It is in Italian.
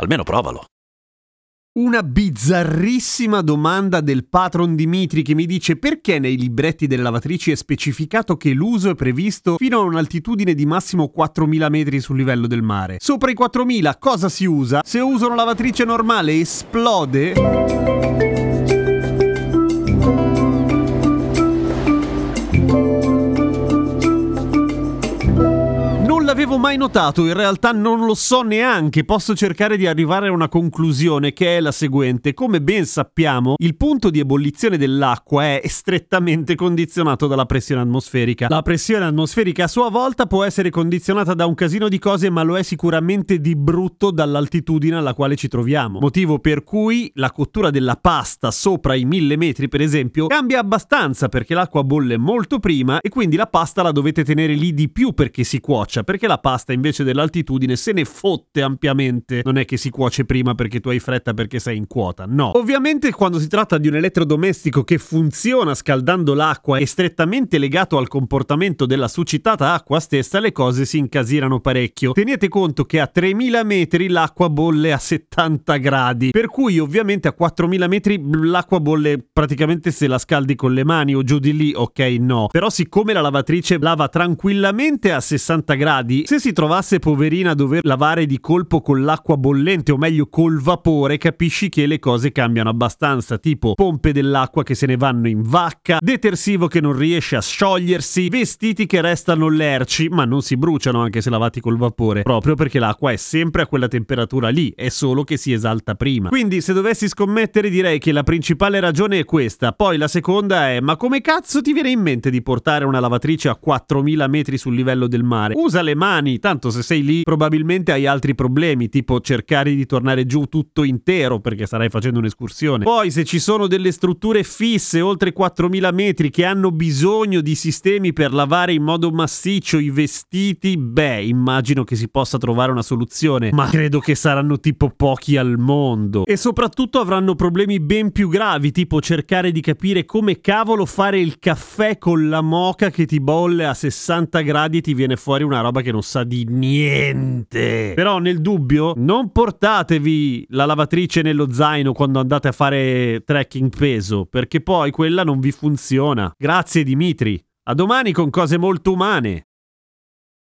Almeno provalo. Una bizzarrissima domanda del patron Dimitri che mi dice perché nei libretti delle lavatrici è specificato che l'uso è previsto fino a un'altitudine di massimo 4000 metri sul livello del mare. Sopra i 4000 cosa si usa? Se uso una lavatrice normale esplode? Mai notato, in realtà non lo so neanche, posso cercare di arrivare a una conclusione che è la seguente. Come ben sappiamo, il punto di ebollizione dell'acqua è strettamente condizionato dalla pressione atmosferica. La pressione atmosferica a sua volta può essere condizionata da un casino di cose, ma lo è sicuramente di brutto dall'altitudine alla quale ci troviamo. Motivo per cui la cottura della pasta sopra i 1000 metri, per esempio, cambia abbastanza perché l'acqua bolle molto prima e quindi la pasta la dovete tenere lì di più perché si cuocia, perché la pasta invece dell'altitudine se ne fotte ampiamente. Non è che si cuoce prima perché tu hai fretta perché sei in quota, no. Ovviamente quando si tratta di un elettrodomestico che funziona scaldando l'acqua e strettamente legato al comportamento della succitata acqua stessa, le cose si incasinano parecchio. Tenete conto che a 3000 metri l'acqua bolle a 70 gradi, per cui ovviamente a 4000 metri l'acqua bolle praticamente se la scaldi con le mani o giù di lì, ok no. Però siccome la lavatrice lava tranquillamente a 60 gradi, se si trovasse poverina a dover lavare di colpo con l'acqua bollente o meglio col vapore, capisci che le cose cambiano abbastanza, tipo pompe dell'acqua che se ne vanno in vacca, detersivo che non riesce a sciogliersi, vestiti che restano lerci ma non si bruciano anche se lavati col vapore, proprio perché l'acqua è sempre a quella temperatura lì, è solo che si esalta prima. Quindi se dovessi scommettere direi che la principale ragione è questa, poi la seconda è ma come cazzo ti viene in mente di portare una lavatrice a 4000 metri sul livello del mare? Usa le mani, tanto se sei lì probabilmente hai altri problemi, tipo cercare di tornare giù tutto intero perché starai facendo un'escursione. Poi se ci sono delle strutture fisse oltre 4000 metri che hanno bisogno di sistemi per lavare in modo massiccio i vestiti, beh, immagino che si possa trovare una soluzione, ma credo che saranno tipo pochi al mondo. E soprattutto avranno problemi ben più gravi, tipo cercare di capire come cavolo fare il caffè con la moca che ti bolle a 60 gradi e ti viene fuori una roba che non sa di niente. Però nel dubbio non portatevi la lavatrice nello zaino quando andate a fare trekking peso, perché poi quella non vi funziona. Grazie Dimitri. A domani con cose molto umane.